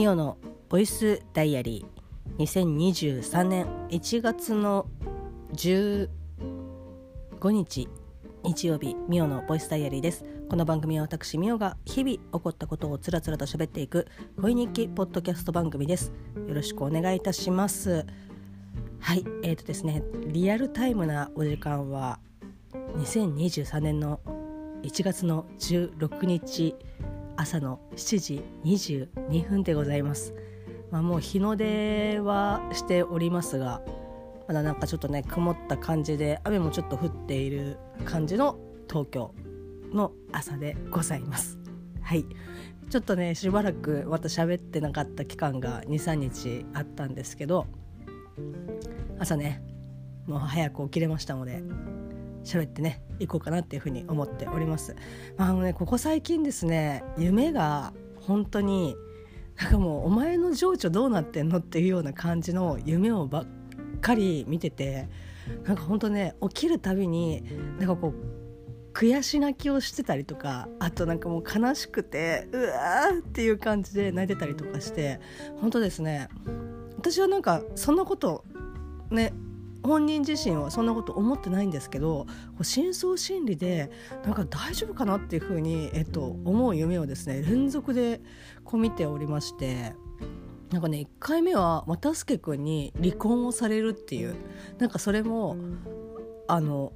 ミオのボイスダイアリー。2023年1月の15日日曜日ミオのボイスダイアリーです。この番組は私ミオが日々起こったことをつらつらと喋っていく恋日記ポッドキャスト番組です。よろしくお願いいたします。はいえーとですねリアルタイムなお時間は2023年の1月の16日朝の7時22分でございます、まあ、もう日の出はしておりますがまだなんかちょっとね曇った感じで雨もちょっと降っている感じの東京の朝でございます。はい。ちょっとねしばらくまた喋ってなかった期間が23日あったんですけど朝ねもう早く起きれましたので喋ってねいこうかなっていうふうに思っております。まあ、あのねここ最近ですね夢が本当になんかもうお前の情緒どうなってんのっていうような感じの夢をばっかり見ててなんか本当ね起きるたびになんかこう悔し泣きをしてたりとかあとなんかもう悲しくてうわーっていう感じで泣いてたりとかして本当ですね私はなんかそんなことね本人自身はそんなこと思ってないんですけど深層心理でなんか大丈夫かなっていうふうに、えっと、思う夢をですね連続でこう見ておりましてなんかね1回目は又助君に離婚をされるっていうなんかそれもあの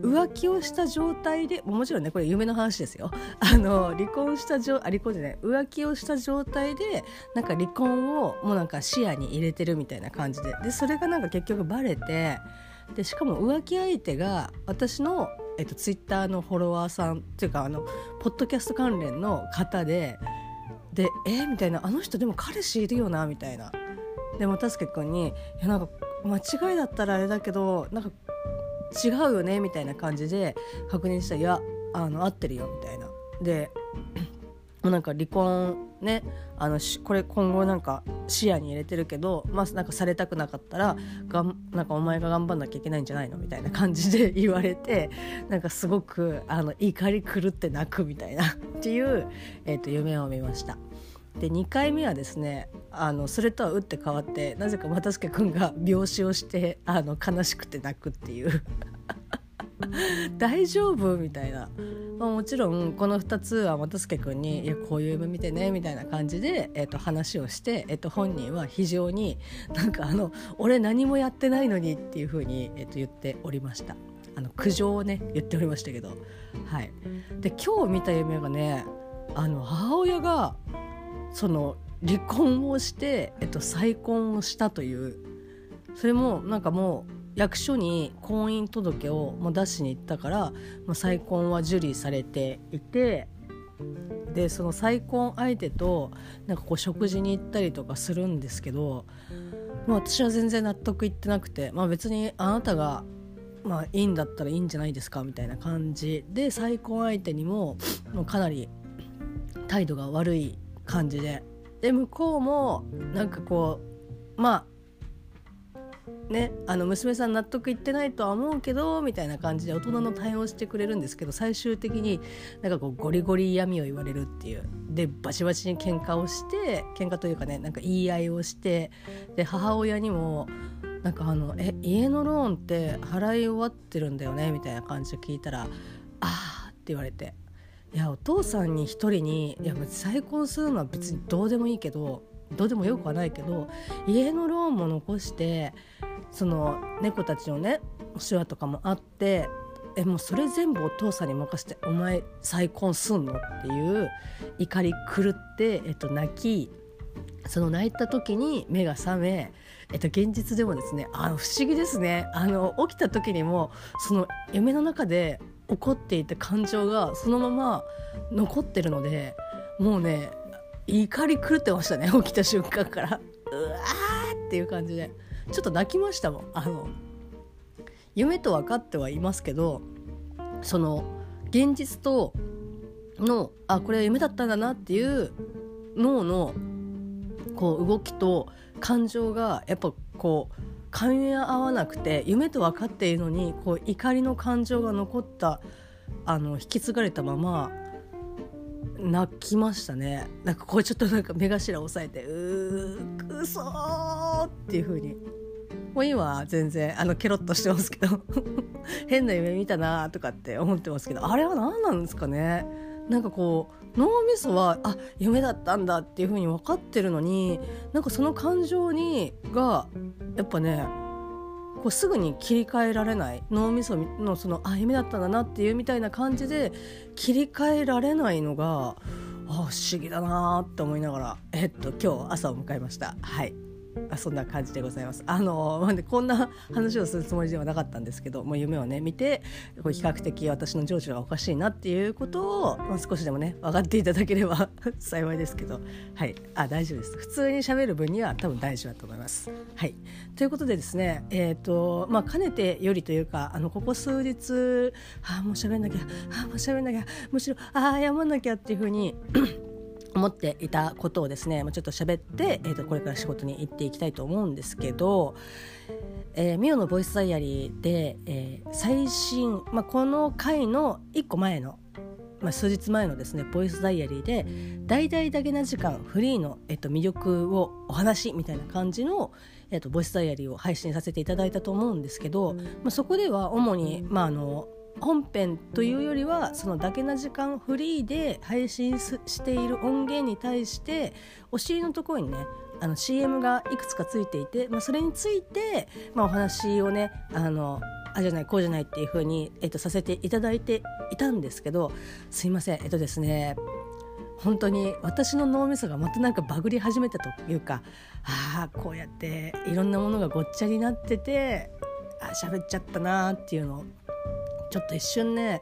浮気をした状態でもちろんねこれ夢の話ですよ。あの離婚した状あ離婚じゃない。浮気をした状態でなんか離婚をもうなんか視野に入れてるみたいな感じで。でそれがなんか結局バレてでしかも浮気相手が私の、えっと、ツイッターのフォロワーさんっていうかあのポッドキャスト関連の方ででえみたいな。あの人でも彼氏いるよなみたいな。でも助君に「いやなんか間違いだったらあれだけどなんか違うよねみたいな感じで確認したら「いやあの合ってるよ」みたいな。でもうなんか離婚ねあのこれ今後なんか視野に入れてるけどまあなんかされたくなかったらがんなんかお前が頑張んなきゃいけないんじゃないの？みたいな感じで 言われてなんかすごくあの怒り狂って泣くみたいなっていう、えー、と夢を見ました。で2回目はですねあのそれとは打って変わってなぜか又助君が病死をしてあの悲しくて泣くっていう。大丈夫みたいな、まあ、もちろんこの2つは又助君に「いやこういう夢見てね」みたいな感じで、えー、と話をして、えー、と本人は非常になんかあの「俺何もやってないのに」っていうふうに、えー、と言っておりました。あの苦情をね言っておりましたけど。はい。で今日見た夢がねあの母親がその離婚をして、えっと、再婚をしたというそれもなんかもう役所に婚姻届をもう出しに行ったからもう再婚は受理されていてでその再婚相手となんかこう食事に行ったりとかするんですけどもう私は全然納得いってなくて、まあ、別にあなたがまあいいんだったらいいんじゃないですかみたいな感じで再婚相手にももうかなり態度が悪い感じで。で向こうもなんかこうまあねあの娘さん納得いってないとは思うけどみたいな感じで大人の対応してくれるんですけど最終的になんかこうゴリゴリ嫌味を言われるっていう。でバチバチに喧嘩をして喧嘩というかねなんか言い合いをしてで母親にもなんかあの「え家のローンって払い終わってるんだよね」みたいな感じで聞いたら「ああ」って言われて。いやお父さんに一人にいや再婚するのは別にどうでもいいけどどうでもよくはないけど家のローンも残してその猫たちのねお世話とかもあってえもうそれ全部お父さんに任せて「お前再婚すんの?」っていう怒り狂って、えっと、泣きその泣いた時に目が覚め、えっと、現実でもですねあの不思議ですねあの起きた時にもその夢の中で怒っていた感情がそのまま残ってるのでもうね怒り狂ってましたね 起きた瞬間から。うわーっていう感じで。ちょっと泣きましたもん。あの夢と分かってはいますけどその現実とのあこれは夢だったんだなっていう脳のこう動きと感情がやっぱこう噛み合わなくて夢と分かっているのにこう怒りの感情が残ったあの引き継がれたまま泣きましたね。なんかこうちょっとなんか目頭を押さえて「うーくそー」っていう風に。もう今は全然あのケロッとしてますけど。変な夢見たなとかって思ってますけど。あれは何なんですかね。なんかこう脳みそはあ夢だったんだっていう風に分かってるのになんかその感情にがやっぱねこうすぐに切り替えられない脳みそのそのあ夢だったんだなっていうみたいな感じで切り替えられないのがあ不思議だなって思いながらえっと今日朝を迎えましたはい。あそんな感じでございます。あの、こんな話をするつもりではなかったんですけどもう夢をね見てこう比較的私の情緒がおかしいなっていうことを、まあ、少しでもね分かっていただければ 幸いですけどはいあ大丈夫です普通にしゃべる分には多分大丈夫だと思います。はいということでですねえっ、ー、とまあかねてよりというかあのここ数日あもう喋んなきゃああもう喋んなきゃむしろああ謝んなきゃっていうふうに思っていたことをですねちょっと喋って、えー、とこれから仕事に行っていきたいと思うんですけど、えー、ミオのボイスダイアリーで、えー、最新、まあ、この回の1個前の、まあ、数日前のですねボイスダイアリーで「大々だけな時間フリーの、えー、魅力をお話」みたいな感じの、えー、とボイスダイアリーを配信させていただいたと思うんですけど、まあ、そこでは主に、まあ、あの本編というよりはそのだけな時間フリーで配信している音源に対してお尻のところにねあの CM がいくつかついていて、まあ、それについて、まあ、お話をねあのあじゃないこうじゃないっていう風に、えっと、させていただいていたんですけどすいません。えっとですね本当に私の脳みそがまたなんかバグり始めたというかああこうやっていろんなものがごっちゃになっててあ喋っちゃったなーっていうのをちょっと一瞬ね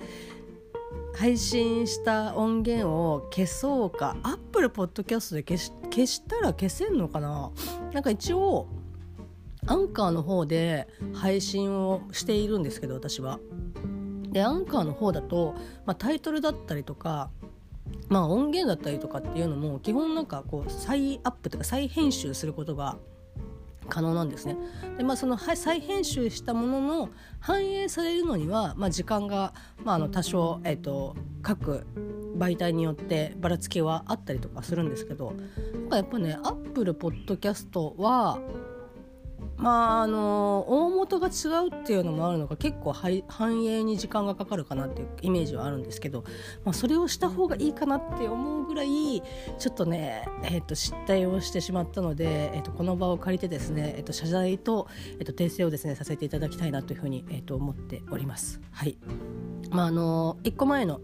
配信した音源を消そうかアップルポッドキャストで消し消したら消せんのかな？なんか一応アンカーの方で配信をしているんですけど私は。でアンカーの方だと、まあ、タイトルだったりとかまあ音源だったりとかっていうのも基本なんかこう再アップとか再編集することが可能なんですね。でまあその再編集したものの反映されるのには、まあ、時間が、まあ、あの多少、えーと、各媒体によってばらつきはあったりとかするんですけどやっぱねアップルポッドキャストはまああの大元が違うっていうのもあるのか結構繁栄に時間がかかるかなっていうイメージはあるんですけど、まあ、それをした方がいいかなって思うぐらいちょっとね、えー、と失態をしてしまったので、えー、とこの場を借りてですね、えー、と謝罪と,、えー、と訂正をですねさせていただきたいなというふうに、えー、と思っております。はいまああの1個前の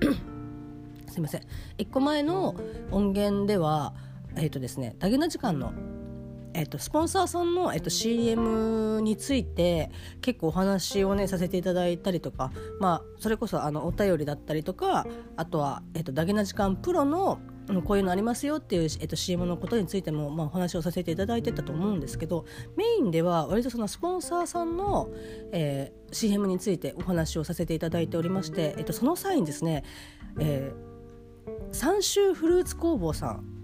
すいません1個前の音源ではえっ、ー、とですねダゲな時間のえっと、スポンサーさんの、えっと、CM について結構お話をねさせていただいたりとか、まあ、それこそあのお便りだったりとかあとは、えっと、ダゲな時間プロのこういうのありますよっていう、えっと、CM のことについても、まあ、お話をさせていただいてたと思うんですけどメインでは割とそのスポンサーさんの、えー、CM についてお話をさせていただいておりまして、えっと、その際にですね、えー、三州フルーツ工房さん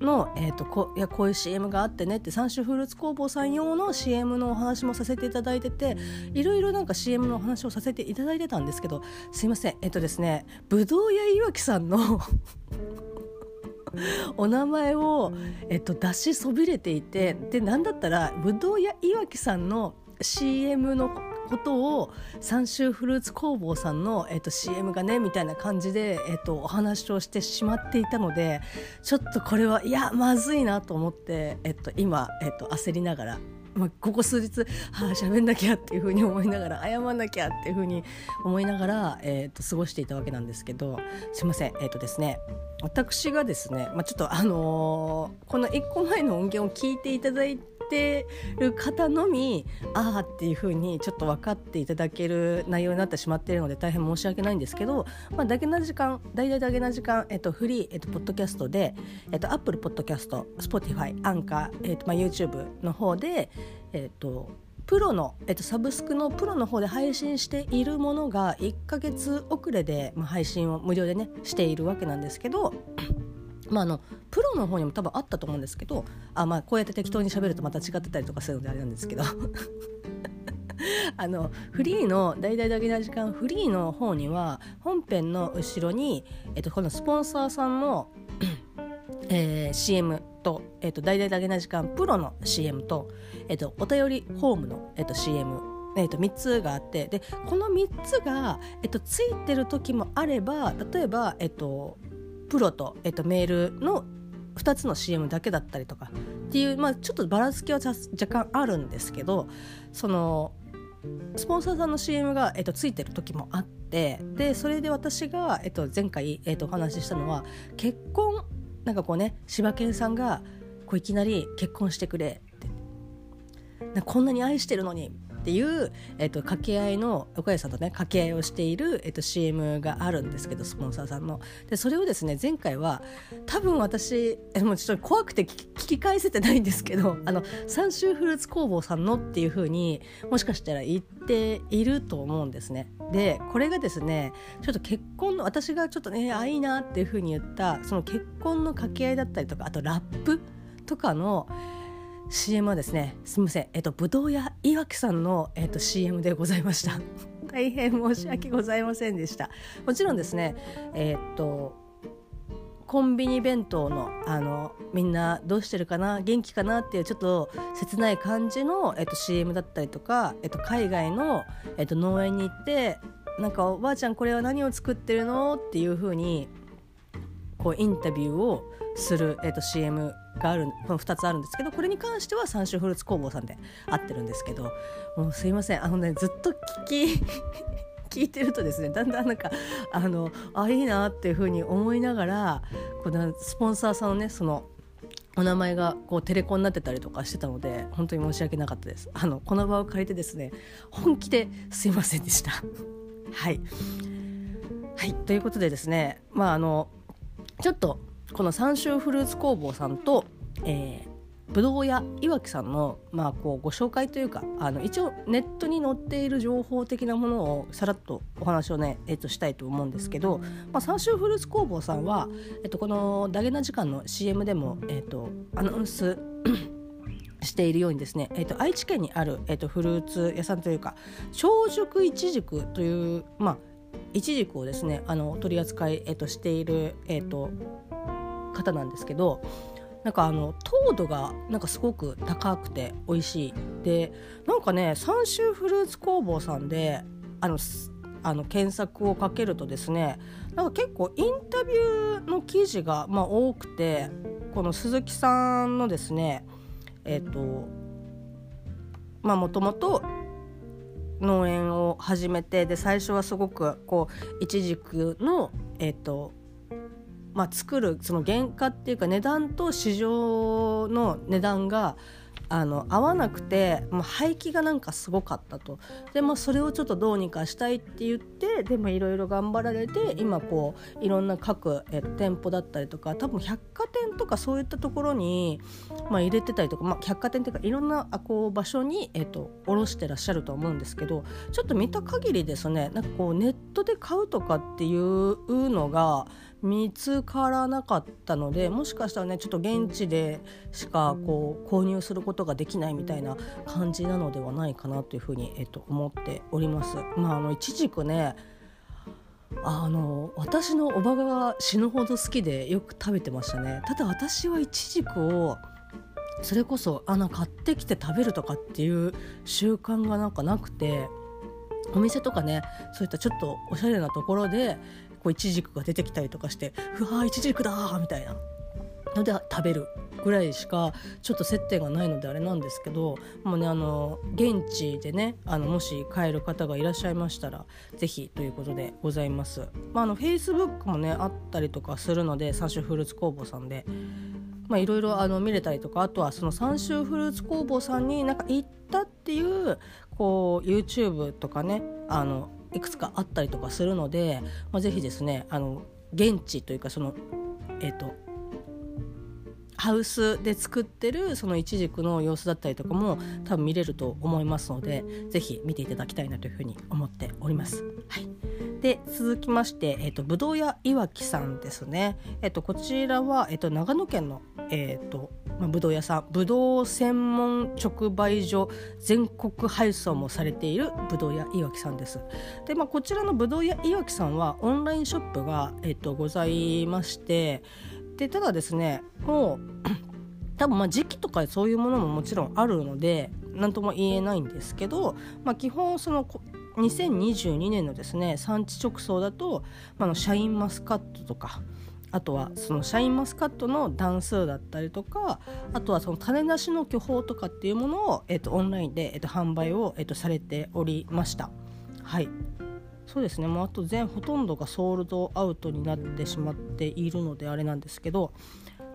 の、えーと、こいやこういう CM があってねって三種フルーツ工房さん用の CM のお話もさせていただいてていろいろなんか CM のお話をさせていただいてたんですけどすいませんえっ、ー、とですねぶどう屋いわきさんの お名前を、えっと、出しそびれていてで何だったらぶどう屋いわきさんの CM のことを三州フルーツ工房さんの、えーと、CM がねみたいな感じで、えーと、お話をしてしまっていたのでちょっとこれはいやまずいなと思って、えーと、今、えー、と焦りながらまあ、ここ数日はあ喋んなきゃっていうふうに思いながら謝んなきゃっていうふうに思いながら、えー、と過ごしていたわけなんですけどすいませんえっ、ー、とですね私がですね、まあ、ちょっとあのー、この1個前の音源を聞いていただいてってる方のみああっていうふうにちょっと分かっていただける内容になってしまっているので大変申し訳ないんですけど、まあ、だけな時間大々だけな時間、えっと、フリー、えっと、ポッドキャストで、えっと、Apple ポッドキャスト Spotify アンカー、えっとまあ、YouTube の方で、えっとプロの、えっと、サブスクのプロの方で配信しているものが1ヶ月遅れで、まあ、配信を無料でねしているわけなんですけどまあ、あのプロの方にも多分あったと思うんですけどあ、まあ、こうやって適当に喋るとまた違ってたりとかするのであれなんですけど。あのフリーの「大々だけな時間」フリーの方には本編の後ろに、えっと、このスポンサーさんの えー、CM と「えーと、大々だけな時間」プロの CM と,、えーと、お便りホームの、えーと、CM えー、と3つがあってでこの3つが、えー、とついてる時もあれば例えば、えー、とプロと,、えー、とメールの2つの CM だけだったりとかっていう、まあ、ちょっとばらつきは若干あるんですけどそのスポンサーさんの CM が、えっと、ついてる時もあってでそれで私が、えっと、前回、えっと、お話ししたのは結婚なんかこうね柴犬さんがこういきなり結婚してくれって。こんなに愛してるのにっていう、えっと、掛け合いの岡谷さんとね掛け合いをしている、えっと、CM があるんですけどスポンサーさんの。でそれをですね前回は多分私えもうちょっと怖くて聞き返せてないんですけどあの三州フルーツ工房さんのっていう風にもしかしたら言っていると思うんですね。でこれがですねちょっと結婚の私がちょっとねあいいなっていう風に言ったその結婚の掛け合いだったりとかあとラップとかの CM はですねすみませんえっとぶどう屋いわきさんの、えっと、CM でございました。大変申し訳ございませんでした。もちろんですねえっとコンビニ弁当のあのみんなどうしてるかな元気かなっていうちょっと切ない感じの、えっと、CM だったりとか、えっと、海外の、えっと、農園に行ってなんかおばあちゃんこれは何を作ってるのっていう風にこうインタビューをする、えっと、CM があるの2つあるんですけどこれに関しては三種フルーツ工房さんで合ってるんですけどもうすいません。あのねずっと聞き 聞いてるとですねだんだんなんかあのあいいなっていうふうに思いながらこのスポンサーさんのねそのお名前がこうテレコになってたりとかしてたので本当に申し訳なかったです。あのこの場を借りてですね本気ですいませんでした。はい。はい。ということでですねまああのちょっとこの三州フルーツ工房さんと、えー、ぶどう屋いわきさんの、まあ、こうご紹介というかあの一応ネットに載っている情報的なものをさらっとお話をね、えっと、したいと思うんですけど、まあ、三州フルーツ工房さんは、えっと、この「ダゲな時間」の CM でも、えっと、アナウンス しているようにですね、えっと、愛知県にある、えっと、フルーツ屋さんというか長熟いちじくという、まあ、いちじくをですねあの取り扱い、えっと、している、えっと、方なんですけどなんかあの糖度がなんかすごく高くて美味しい。でなんかね三州フルーツ工房さんであのあの検索をかけるとですねなんか結構インタビューの記事が、まあ、多くてこの鈴木さんのですねえっ、ー、とまあもともと農園を始めてで最初はすごくこういちじくのえっ、ー、とまあ、作るその原価っていうか値段と市場の値段があの合わなくて、まあ、廃棄がなんかすごかったと。で、まあ、それをちょっとどうにかしたいって言ってでもいろいろ頑張られて今こういろんな各え店舗だったりとか多分百貨店とかそういったところに、まあ、入れてたりとか、まあ、百貨店っていうかいろんなこう場所に、えっと、卸してらっしゃると思うんですけどちょっと見た限りですねなんかこうネットで買うとかっていうのが見つからなかったのでもしかしたらねちょっと現地でしかこう購入することができないみたいな感じなのではないかなというふうに、えっと、思っております。まあ、あの一軸ねあの私のおばが死ぬほど好きでよく食べてましたねただ私はイチジクをそれこそあの買ってきて食べるとかっていう習慣がなんかなくてお店とかねそういったちょっとおしゃれなところでこうイチジクが出てきたりとかしてうわーイチジクだみたいなので食べるぐらいしかちょっと接点がないのであれなんですけどもうねあの現地でねあのもし帰る方がいらっしゃいましたら是非ということでございます。まあ、あの Facebook もねあったりとかするので三種フルーツ工房さんで。まあ、いろいろあの見れたりとかあとはその三州フルーツ工房さんになんか行ったっていうこう YouTube とかねあのいくつかあったりとかするので、まあ、ぜひですねあの現地というかそのえっ、ー、とハウスで作ってるそのイチジクの様子だったりとかも多分見れると思いますのでぜひ見ていただきたいなというふうに思っております。はい、で続きまして、えーと、ぶどう屋いわきさんですね。えーと、こちらは、えーと、長野県の、えー、とまあ、ぶどう屋さんぶどう専門直売所全国配送もされているぶどう屋いわきさんですで、まあ、こちらのぶどう屋いわきさんはオンラインショップが、えっと、ございましてでただですねもう 多分まあ時期とかそういうものももちろんあるので何とも言えないんですけど、まあ、基本その2022年のですね産地直送だと、まあ、のシャインマスカットとかあとはそのシャインマスカットの段数だったりとかあとはその種なしの巨峰とかっていうものを、えっと、オンラインで、えっと、販売を、えっと、されておりました。はい。そうですね。もうあと全ほとんどがソールドアウトになってしまっているのであれなんですけど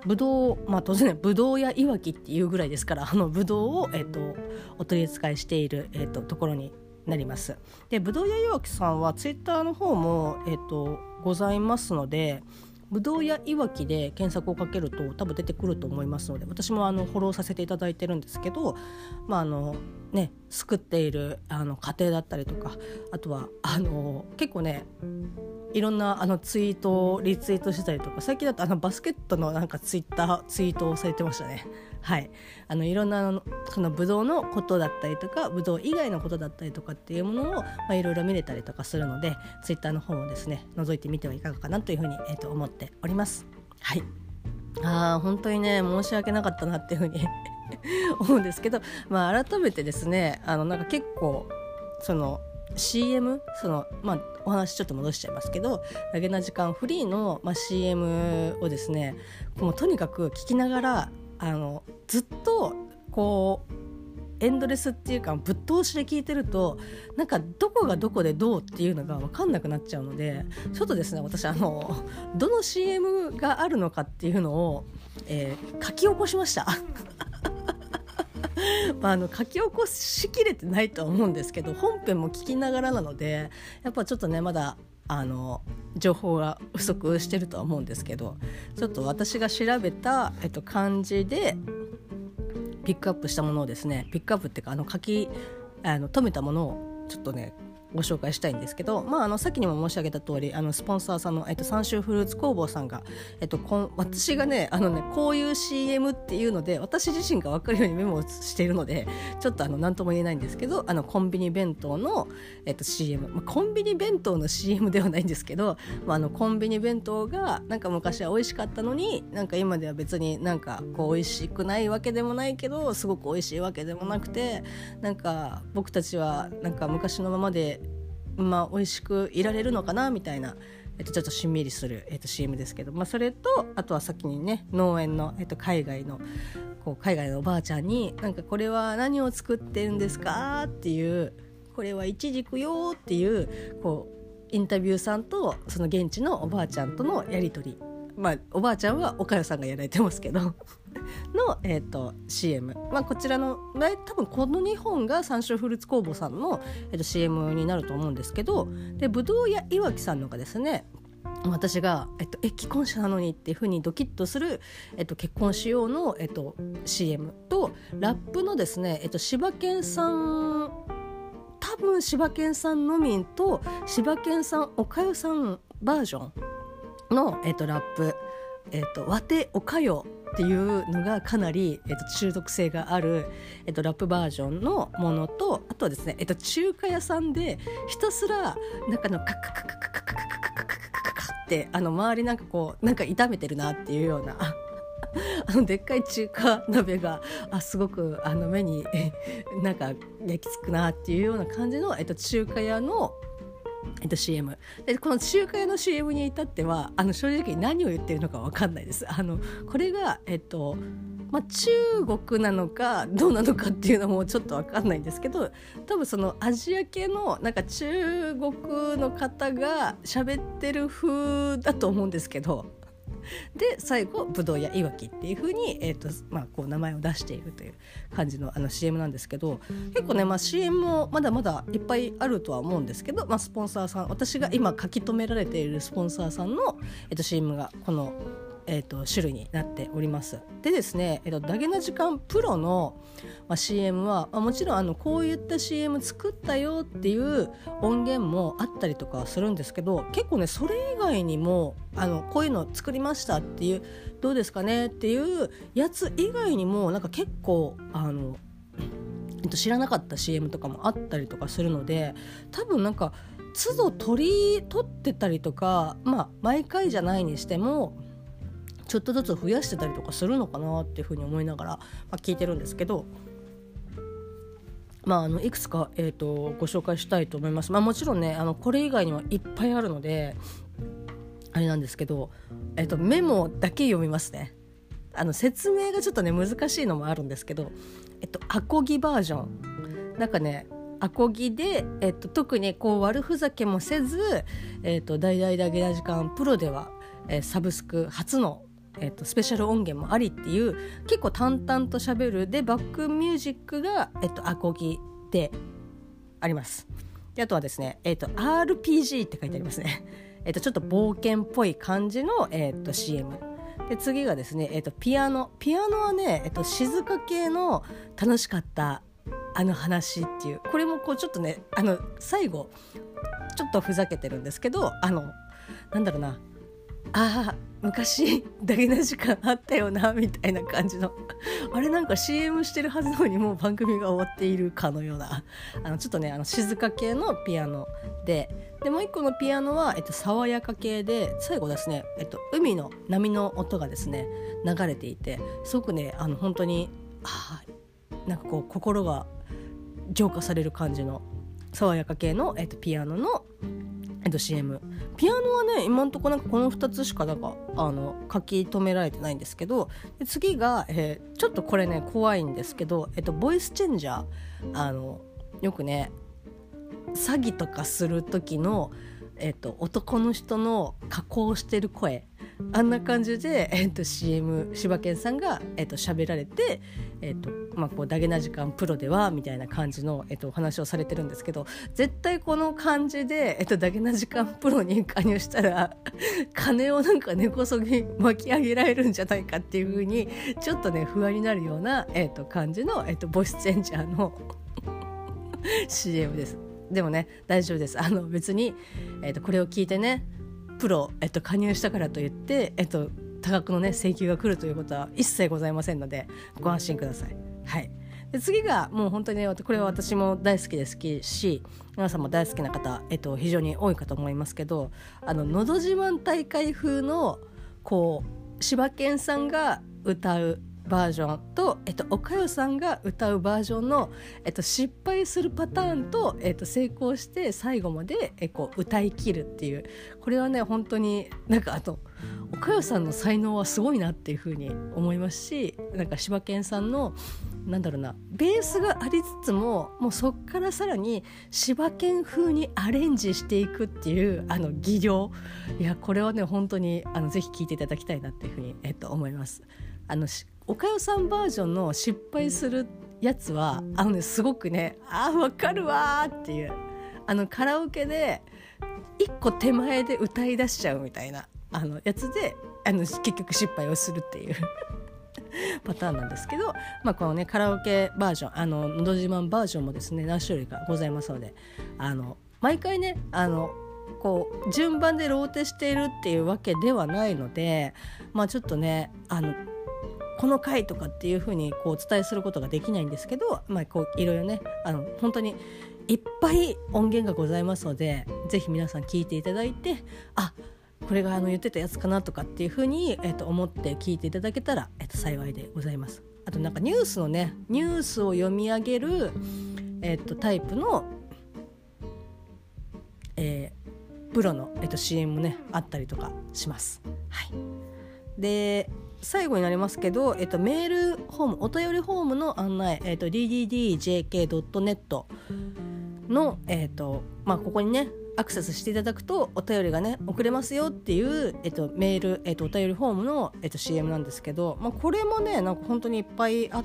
ぶどうまあ当然ねぶどうやいわきっていうぐらいですからあのぶどうを、えっと、お取り扱いしている、えっと、ところになります。でぶどう屋いわきさんはツイッターの方も、えっと、ございますのでぶどう屋いわきで検索をかけると多分出てくると思いますので私もあのフォローさせていただいてるんですけどまああのね作っているあの家庭だったりとかあとはあの結構ねいろんなあのツイートをリツイートしてたりとか最近だとあのバスケットのなんかツイッターツイートをされてましたね。はい、あのいろんなそのブドウのことだったりとかブドウ以外のことだったりとかっていうものを、まあ、いろいろ見れたりとかするのでツイッターの方をですね覗いてみてはいかがかなというふうに、えー、と思っております。はいあ本当にね申し訳なかったなっていうふうに 思うんですけど、まあ、改めてですねあのなんか結構その CM その、まあ、お話ちょっと戻しちゃいますけど「投げな時間フリーの」まあ、CM をですねもうとにかく聞きながらあのずっとこうエンドレスっていうかぶっ通しで聞いてるとなんかどこがどこでどうっていうのが分かんなくなっちゃうのでちょっとですね私あのどの CM があるのかっていうのを、えー、書き起こしました。まあ、あの書き起こしきれてないとは思うんですけど本編も聞きながらなのでやっぱちょっとねまだあの情報が不足してるとは思うんですけどちょっと私が調べた、えっと、漢字でピックアップしたものをですねピックアップっていうかあの書きあの止めたものをちょっとねご紹介したいんですけど、まあ、あのさっきにも申し上げた通りありスポンサーさんの、えっと、三州フルーツ工房さんが、えっと、こ私がねあのねこういう CM っていうので私自身が分かるようにメモをしているのでちょっとあの何とも言えないんですけどあのコンビニ弁当の、えっと、CM、まあ、コンビニ弁当の CM ではないんですけど、まあ、あのコンビニ弁当がなんか昔は美味しかったのになんか今では別になんかこう美味しくないわけでもないけどすごく美味しいわけでもなくてなんか僕たちはなんか昔のままでまあ、美味しくいられるのかなみたいな、えっと、ちょっとしんみりする、えっと、CM ですけど、まあ、それとあとは先にね農園の、えっと、海外のこう海外のおばあちゃんに「なんかこれは何を作ってるんですか?」っていう「これはイチジクよ」っていうこうインタビューさんとその現地のおばあちゃんとのやり取りまあおばあちゃんは岡代さんがやられてますけどの、えーと、CM、まあ、こちらの多分この2本が三種フルーツ工房さんの、えーと、CM になると思うんですけどでぶどうやいわきさんのがですね私が、えっと、え既婚者なのにっていうふうにドキッとする、えっと、結婚しようの、えっと、CM とラップのですね、えっと、柴犬さん多分柴犬さんのみんと柴犬さんおかゆさんバージョンの、えっと、ラップ「えっと、わておかよ」っていうのがかなり、えっと、中毒性がある、えっと、ラップバージョンのものとあとはですね、えっと、中華屋さんでひたすら中のカカカカカカカカカカカカカカってあの周りなんかこうなんか炒めてるなっていうような。あのでっかい中華鍋があすごくあの目になんか焼き付くなっていうような感じの、えっと、中華屋のえっと、CM でこの集会の CM に至ってはあの正直何を言ってるのか分かんないです。あのこれが、えっとまあ、中国なのかどうなのかっていうのもちょっと分かんないんですけど多分そのアジア系のなんか中国の方が喋ってる風だと思うんですけどで最後ぶどう屋いわきっていうふうに、えーとまあ、こう名前を出しているという感じのあの CM なんですけど結構ね、まあ、CM もまだまだいっぱいあるとは思うんですけど、まあ、スポンサーさん私が今書き留められているスポンサーさんの、えー、と CM がこのえーと、種類になっております。でですね、えーと、ダゲな時間プロの、まあ、CM は、まあ、もちろんあのこういった CM 作ったよっていう音源もあったりとかするんですけど結構ねそれ以外にもあのこういうの作りましたっていうどうですかねっていうやつ以外にもなんか結構あのえっと、知らなかった CM とかもあったりとかするので多分なんか都度取り取ってたりとかまあ毎回じゃないにしてもちょっとずつ増やしてたりとかするのかなっていうふうに思いながら、まあ、聞いてるんですけど。まあ、あのいくつか、えーと、ご紹介したいと思います。まあ、もちろんねあのこれ以外にはいっぱいあるのであれなんですけど、えーとメモだけ読みますね。あの説明がちょっとね難しいのもあるんですけど、えっと、アコギバージョンなんかねアコギで、えっと、特にこう悪ふざけもせず「えっと、大々だけな時間プロ」では、えー、サブスク初の、えっと、スペシャル音源もありっていう結構淡々としゃべる。でバックミュージックが、えっと、アコギであります。であとはですね、えっと、RPG って書いてありますね。えっと、ちょっと冒険っぽい感じの、えっと、CM で次がですね、えーと、ピアノ。ピアノはね、えーと、静か系の楽しかったあの話っていう。これもこうちょっとねあの最後ちょっとふざけてるんですけどあのなんだろうな。ああ昔ダゲな時間あったよなみたいな感じの。あれなんか CM してるはずなのにもう番組が終わっているかのような。あのちょっとねあの静か系のピアノで。でもう一個のピアノは、えっと、爽やか系で最後ですね、えっと、海の波の音がですね流れていてすごくねあの本当にあなんかこう心が浄化される感じの爽やか系の、えっと、ピアノのえっと、CM ピアノはね今んとこなんかこの2つしかなんかあの書き留められてないんですけど次が、えー、ちょっとこれね怖いんですけど、えっと、ボイスチェンジャー。あのよくね詐欺とかする時の、えっと、男の人の加工してる声。あんな感じで、えっと、CM 柴犬さんが、えっと、喋られて、えっとまあ、こうダゲな時間プロではみたいな感じの、えっと、お話をされてるんですけど絶対この感じで、えっと、ダゲな時間プロに加入したら金をなんか根こそぎ巻き上げられるんじゃないかっていうふうにちょっとね不安になるような、えっと、感じの、えっと、ボイスチェンジャーの CM です。でもね大丈夫ですあの別に、えーと、これを聞いてねプロ、えっと、加入したからといって、えっと、多額のね請求が来るということは一切ございませんのでご安心ください。はいで次がもう本当にねこれは私も大好きで好きし皆さんも大好きな方、えっと、非常に多いかと思いますけど「あののど自慢大会」風のこう柴犬さんが歌うバージョンと、えっと、おかよさんが歌うバージョンの、えっと、失敗するパターンと、えっと、成功して最後まで、えこう歌い切るっていうこれはね本当になんかあとおかよさんの才能はすごいなっていうふうに思いますしなんか柴犬さんのなんだろうなベースがありつつももうそっからさらに柴犬風にアレンジしていくっていうあの技量いやこれはね本当にあのぜひ聴いていただきたいなっていうふうに、えっと、思います。あのおかよさんバージョンの失敗するやつはあのねすごくねあ分かるわっていうあのカラオケで一個手前で歌い出しちゃうみたいなあのやつであの結局失敗をするっていう パターンなんですけど、まあ、このねカラオケバージョン「あののど自慢」バージョンもですね何種類かございますのであの毎回ねあのこう順番でローテしているっていうわけではないのでまあちょっとねあのこの回とかっていうふうにこうお伝えすることができないんですけど、まあ、こういろいろねあの本当にいっぱい音源がございますのでぜひ皆さん聞いていただいてあこれがあの言ってたやつかなとかっていうふうに、えー、と思って聞いていただけたら、えー、と幸いでございます。あとなんかニュースのねニュースを読み上げる、えー、とタイプの、えー、プロの、えー、と CM もねあったりとかします。はい、で最後になりますけど、えっと、メールホームお便りフォームの案内、えっと、dddjk.net の、えっとまあ、ここにねアクセスしていただくとお便りがね送れますよっていう、えっと、メール、えっと、お便りフォームの、えっと、CM なんですけど、まあ、これもねなんか本当にいっぱいあっ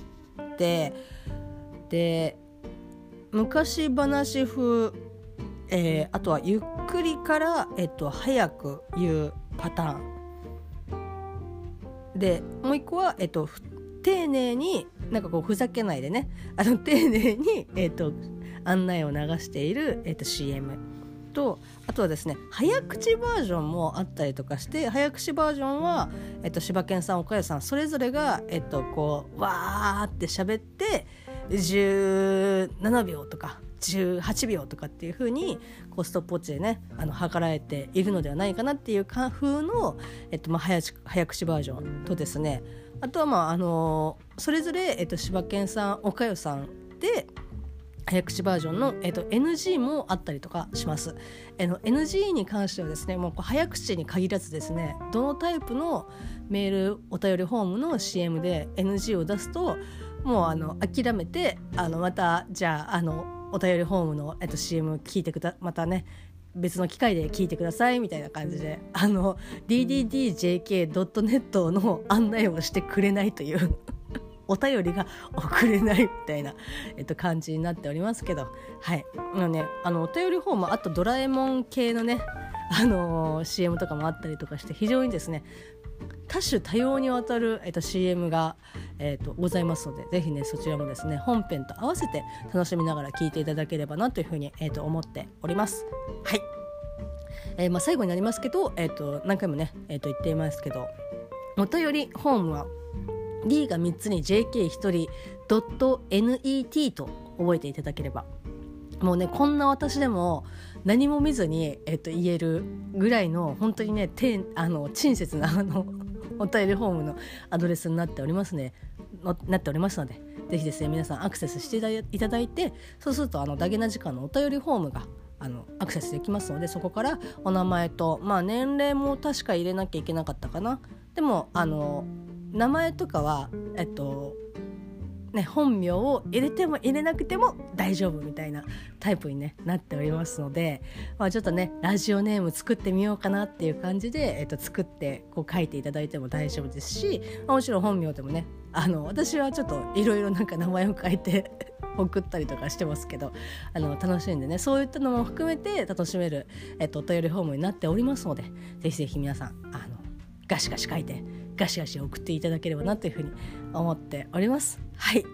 てで昔話風、えー、あとはゆっくりから、えっと、早く言うパターン。でもう一個は、えっと、丁寧になんかこうふざけないでね。あの丁寧に、えっと、案内を流している、えっと、CM とあとはですね早口バージョンもあったりとかして早口バージョンは、えっと、柴犬さん岡谷さんそれぞれが、えっと、こうわーって喋って17秒とか18秒とかっていう風にこうストップウォッチでねあの測られているのではないかなっていう風の、えっとまあ、早早口バージョンとですねあとはまああのそれぞれ、えっと、柴犬さん岡代さんで早口バージョンの、えっと、NG もあったりとかします。えの NG に関してはですねもう早口に限らずですねどのタイプのメールお便りフォームの CM で NG を出すともうあの諦めてあのまたじゃああのお便りフォームの、えっと、CM 聞いてくだまたね別の機会で聞いてくださいみたいな感じであの DDDJK.net の案内をしてくれないというお便りが送れないみたいな、えっと、感じになっておりますけどはい。あのねあのお便りフォームあとドラえもん系のねあのー、CM とかもあったりとかして非常にですね多種多様にわたる、えっと、CM が、えっと、ございますのでぜひねそちらもですね本編と合わせて楽しみながら聞いていただければなというふうに、えっと、思っております。はいえーまあ、最後になりますけど、えっと、何回もね、えっと、言っていますけどお便りフォームは D が3つに JK1 人 .net と覚えていただければもうねこんな私でも何も見ずに、えっと、言えるぐらいの本当にねてあの親切なあのお便りフォームのアドレスになっておりますね。なっておりますのでぜひですね皆さんアクセスしていただいてそうするとあのダゲな時間のお便りフォームがあのアクセスできますのでそこからお名前とまあ年齢も確か入れなきゃいけなかったかな。でもあの名前とかはえっとね、本名を入れても入れなくても大丈夫みたいなタイプに、ね、なっておりますので、まあ、ちょっとねラジオネーム作ってみようかなっていう感じで、えっと、作ってこう書いていただいても大丈夫ですし、まあ、もちろん本名でもねあの私はちょっといろいろなんか名前を書いて 送ったりとかしてますけどあの楽しんでねそういったのも含めて楽しめる、えっと、お便りフォームになっておりますのでぜひぜひ皆さんあのガシガシ書いてガシガシ送っていただければなというふうに思っております。はい、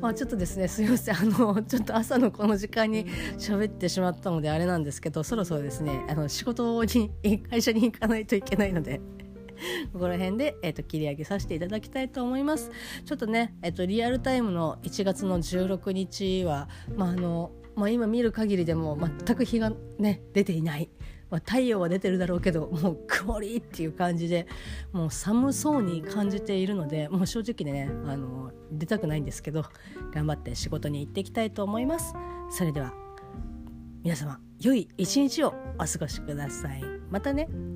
まあ、ちょっとですねすいませんあのちょっと朝のこの時間に喋ってしまったのであれなんですけどそろそろですねあの仕事に会社に行かないといけないので。ここら辺で、えーと、切り上げさせていただきたいと思います。ちょっとね、えーと、リアルタイムの1月の16日は、まああのまあ、今見る限りでも全く日が、ね、出ていないまあ、太陽は出てるだろうけどもう曇りっていう感じでもう寒そうに感じているのでもう正直ねあの出たくないんですけど頑張って仕事に行っていきたいと思います。それでは皆様良い一日をお過ごしください。またね。